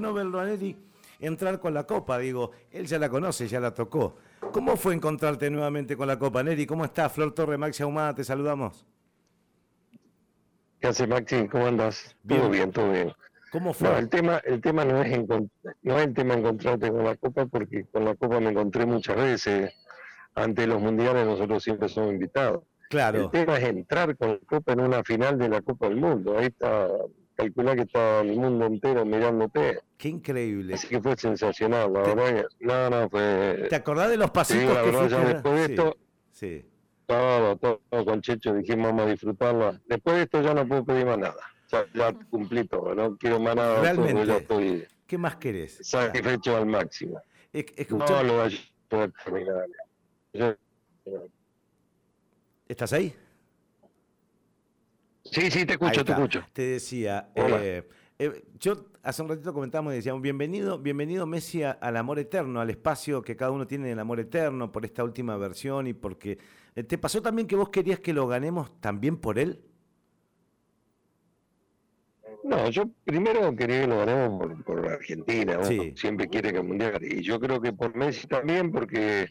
no verlo a Neri entrar con la copa, digo, él ya la conoce, ya la tocó. ¿Cómo fue encontrarte nuevamente con la copa, Neri? ¿Cómo estás? Flor Torre, Maxi Ahumada, te saludamos. ¿Qué hace Maxi? ¿Cómo andas? Todo bien, todo bien. ¿Cómo fue? el tema, el tema no es no es el tema encontrarte con la copa, porque con la copa me encontré muchas veces. Ante los mundiales nosotros siempre somos invitados. Claro. El tema es entrar con la copa en una final de la Copa del Mundo. Ahí está calculá que estaba el mundo entero mirándote. Qué increíble. Así que fue sensacional, la verdad no, no, fue... ¿Te acordás de los pasitos que verdad, ya después de esto, sí. todo, todo, con Checho dijimos vamos a disfrutarlo. Después de esto ya no puedo pedir más nada. Ya, ya cumplí todo, no quiero más nada. Realmente, ya estoy ¿qué más querés? Satisfecho al máximo. Escuchá... No lo voy a poder terminar. ¿Estás ahí? Sí, sí, te escucho, te escucho. Te decía, eh, eh, yo hace un ratito comentábamos y decíamos, bienvenido, bienvenido Messi al amor eterno, al espacio que cada uno tiene en el amor eterno por esta última versión y porque... Eh, ¿Te pasó también que vos querías que lo ganemos también por él? No, yo primero quería que lo ganemos por, Argentina, siempre quiere que el Mundial, y yo creo que por Messi también, porque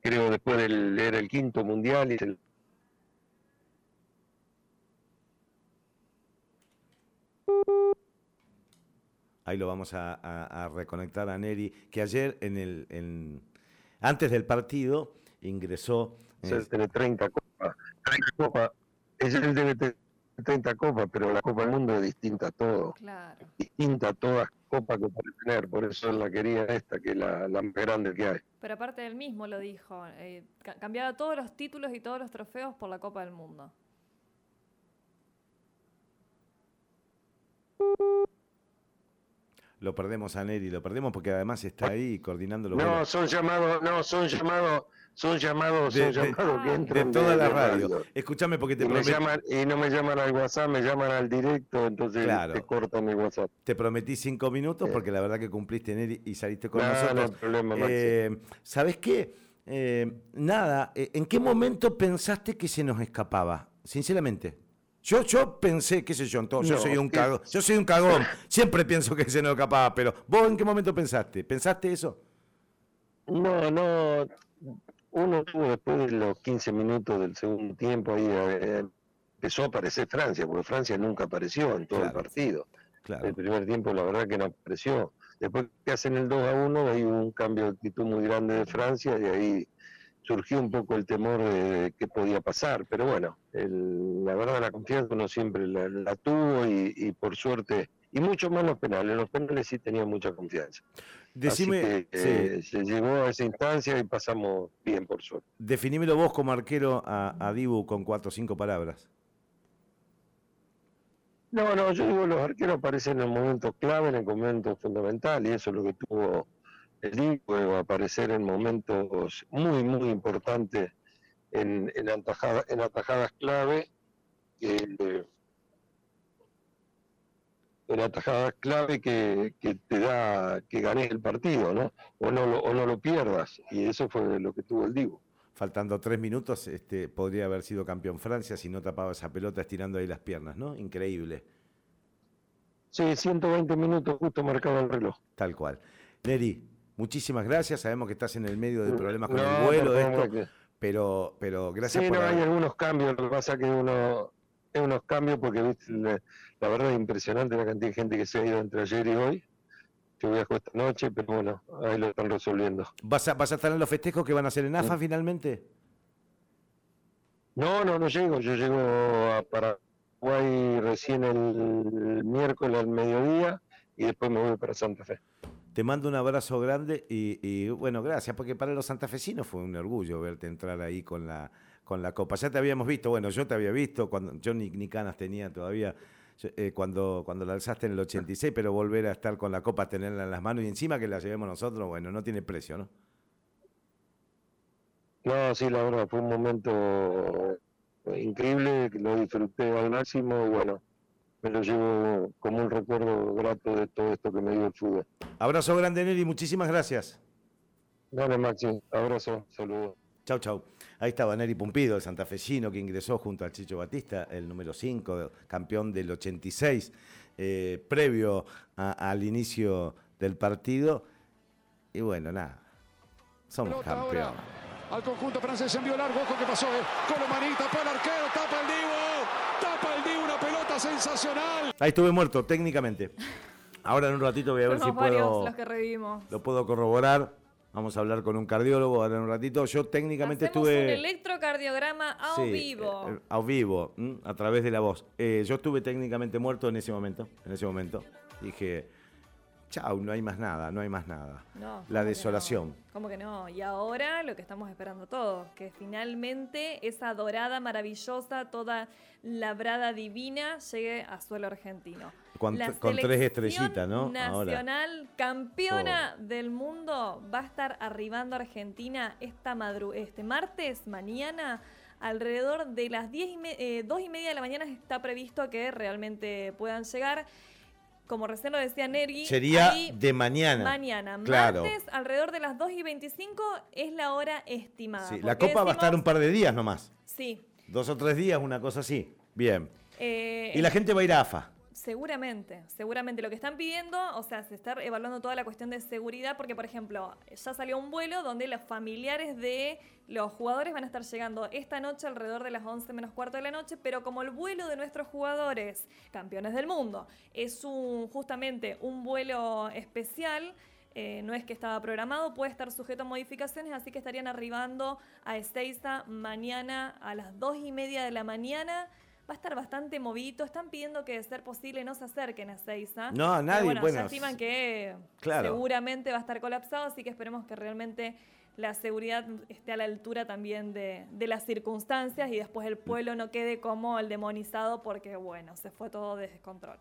creo después del, era el quinto Mundial y el Ahí lo vamos a, reconectar a Neri, que ayer en el antes del partido ingresó. Es el 30 copas. 30 copas. Es el de 30 copas, pero la Copa del Mundo es distinta a todo. Claro. Distinta a todas copas que puede tener, por eso la quería esta, que es la, más grande que hay. Pero aparte él mismo lo dijo, eh, cambiaba todos los títulos y todos los trofeos por la Copa del Mundo. Lo perdemos a Neri, lo perdemos porque además está ahí coordinando los No, son llamados, no, son llamados, son llamados, son llamados que entran de toda la radio. Escúchame porque te prometí. y no me llaman al WhatsApp, me llaman al directo, entonces te cortan mi WhatsApp. Te prometí cinco minutos porque la verdad que cumpliste Neri y saliste con nosotros. No problema, eh, ¿Sabes qué? Eh, nada, eh, ¿en qué momento pensaste que se nos escapaba? Sinceramente. Yo, yo pensé, qué sé yo, entonces yo soy un cagón. Yo soy un cagón. Siempre pienso que se nos escapaba, pero ¿vos en qué momento pensaste? ¿Pensaste eso? No, no. Uno tuvo después de los 15 minutos del segundo tiempo ahí eh, empezó a aparecer Francia, porque Francia nunca apareció en todo el partido. El primer tiempo la verdad que no apareció. Después que hacen el 2 a 1 hay un cambio de actitud muy grande de Francia y ahí surgió un poco el temor de qué podía pasar, pero bueno, la verdad la confianza uno siempre la, tuvo y, por suerte, y mucho más los penales, en los penales sí tenía mucha confianza. Decime, eh, se llegó a esa instancia y pasamos bien por suerte. Definímelo vos como arquero a, a Dibu con cuatro o cinco palabras. No, no, yo digo los arqueros aparecen en momentos clave, en el momento fundamental, y eso es lo que tuvo el va a aparecer en momentos muy, muy importantes en, en, en atajadas clave, en atajadas clave que, te da que ganes el partido, ¿no? O no, lo, o no lo pierdas, y eso fue lo que tuvo el Divo. Faltando tres minutos, este, podría haber sido campeón Francia si no tapaba esa pelota estirando ahí las piernas, ¿no? Increíble. Sí, 120 minutos justo marcado el reloj. Tal cual. Neri, Muchísimas gracias. Sabemos que estás en el medio de problemas con el vuelo, de esto, pero, pero gracias sí, por. no, hay algunos cambios. Lo que pasa es que uno es unos cambios porque ¿viste? la verdad es impresionante la cantidad de gente que se ha ido entre ayer y hoy. Yo viajo esta noche, pero bueno, ahí lo están resolviendo. ¿Vas a, vas a estar en los festejos que van a hacer en AFA finalmente? No, no, no llego. Yo llego a Paraguay recién el miércoles al mediodía y después me voy para Santa Fe. Te mando un abrazo grande y, bueno, gracias, porque para los santafesinos fue un orgullo verte entrar ahí con la, con la copa. Ya te habíamos visto, bueno, yo te había visto, cuando yo ni, ni canas tenía todavía. Eh, cuando, cuando la alzaste en el 86, pero volver a estar con la copa, tenerla en las manos y encima que la llevemos nosotros, bueno, no tiene precio, ¿no? No, sí, la verdad, fue un momento increíble, lo disfruté al máximo, bueno, me lo llevo como un recuerdo grato de todo esto que me dio el fútbol. Abrazo grande, Nelly, muchísimas gracias. Dale, Maxi, abrazo, saludos. Chau, chau. Ahí estaba Neri Pumpido, el santafesino, que ingresó junto al Chicho Batista, el número 5, campeón del 86, eh, previo al inicio del partido. Y bueno, nada, somos campeones. Al conjunto francés envió largo, ojo que pasó, Colomanita, para el arquero, tapa el Divo, tapa el Divo, una pelota sensacional. Ahí estuve muerto técnicamente. Ahora en un ratito voy a ver si puedo. Los que revivimos. Lo puedo corroborar. Vamos a hablar con un cardiólogo ahora en un ratito. Yo técnicamente Hacemos estuve. un electrocardiograma a vivo. Eh, a vivo, a través de la voz. Eh, yo estuve técnicamente muerto en ese momento. En ese momento. Dije, chau, no hay más nada, no hay más nada. la desolación. ¿Cómo que no? Y ahora lo que estamos esperando todos, que finalmente esa dorada maravillosa, toda labrada divina, llegue a suelo argentino. Con, tres estrellitas, ¿no? Nacional, campeona oh. del mundo, va a estar arribando a Argentina esta madru este martes, mañana. Alrededor de las 10 y eh, 2 y media de la mañana está previsto que realmente puedan llegar como recién lo decía Neri. Sería de mañana. Mañana. Martes, alrededor de las 2 y 25 es la hora estimada. Sí, la copa va a estar un par de días nomás. Sí. Dos o tres días, una cosa así. Bien. Eh, y la gente va a ir a AFA. Seguramente, seguramente. Lo que están pidiendo, o sea, se está evaluando toda la cuestión de seguridad, porque, por ejemplo, ya salió un vuelo donde los familiares de los jugadores van a estar llegando esta noche alrededor de las 11 menos cuarto de la noche, pero como el vuelo de nuestros jugadores, campeones del mundo, es un, justamente un vuelo especial, eh, no es que estaba programado, puede estar sujeto a modificaciones, así que estarían arribando a Ezeiza mañana a las 2 y media de la mañana va a estar bastante movido. Están pidiendo que, de ser posible, no se acerquen a Seiza. No, nadie. bueno, ya estiman que seguramente va a estar colapsado, así que esperemos que realmente la seguridad esté a la altura también de, de, las circunstancias y después el pueblo no quede como el demonizado porque, bueno, se fue todo de descontrol.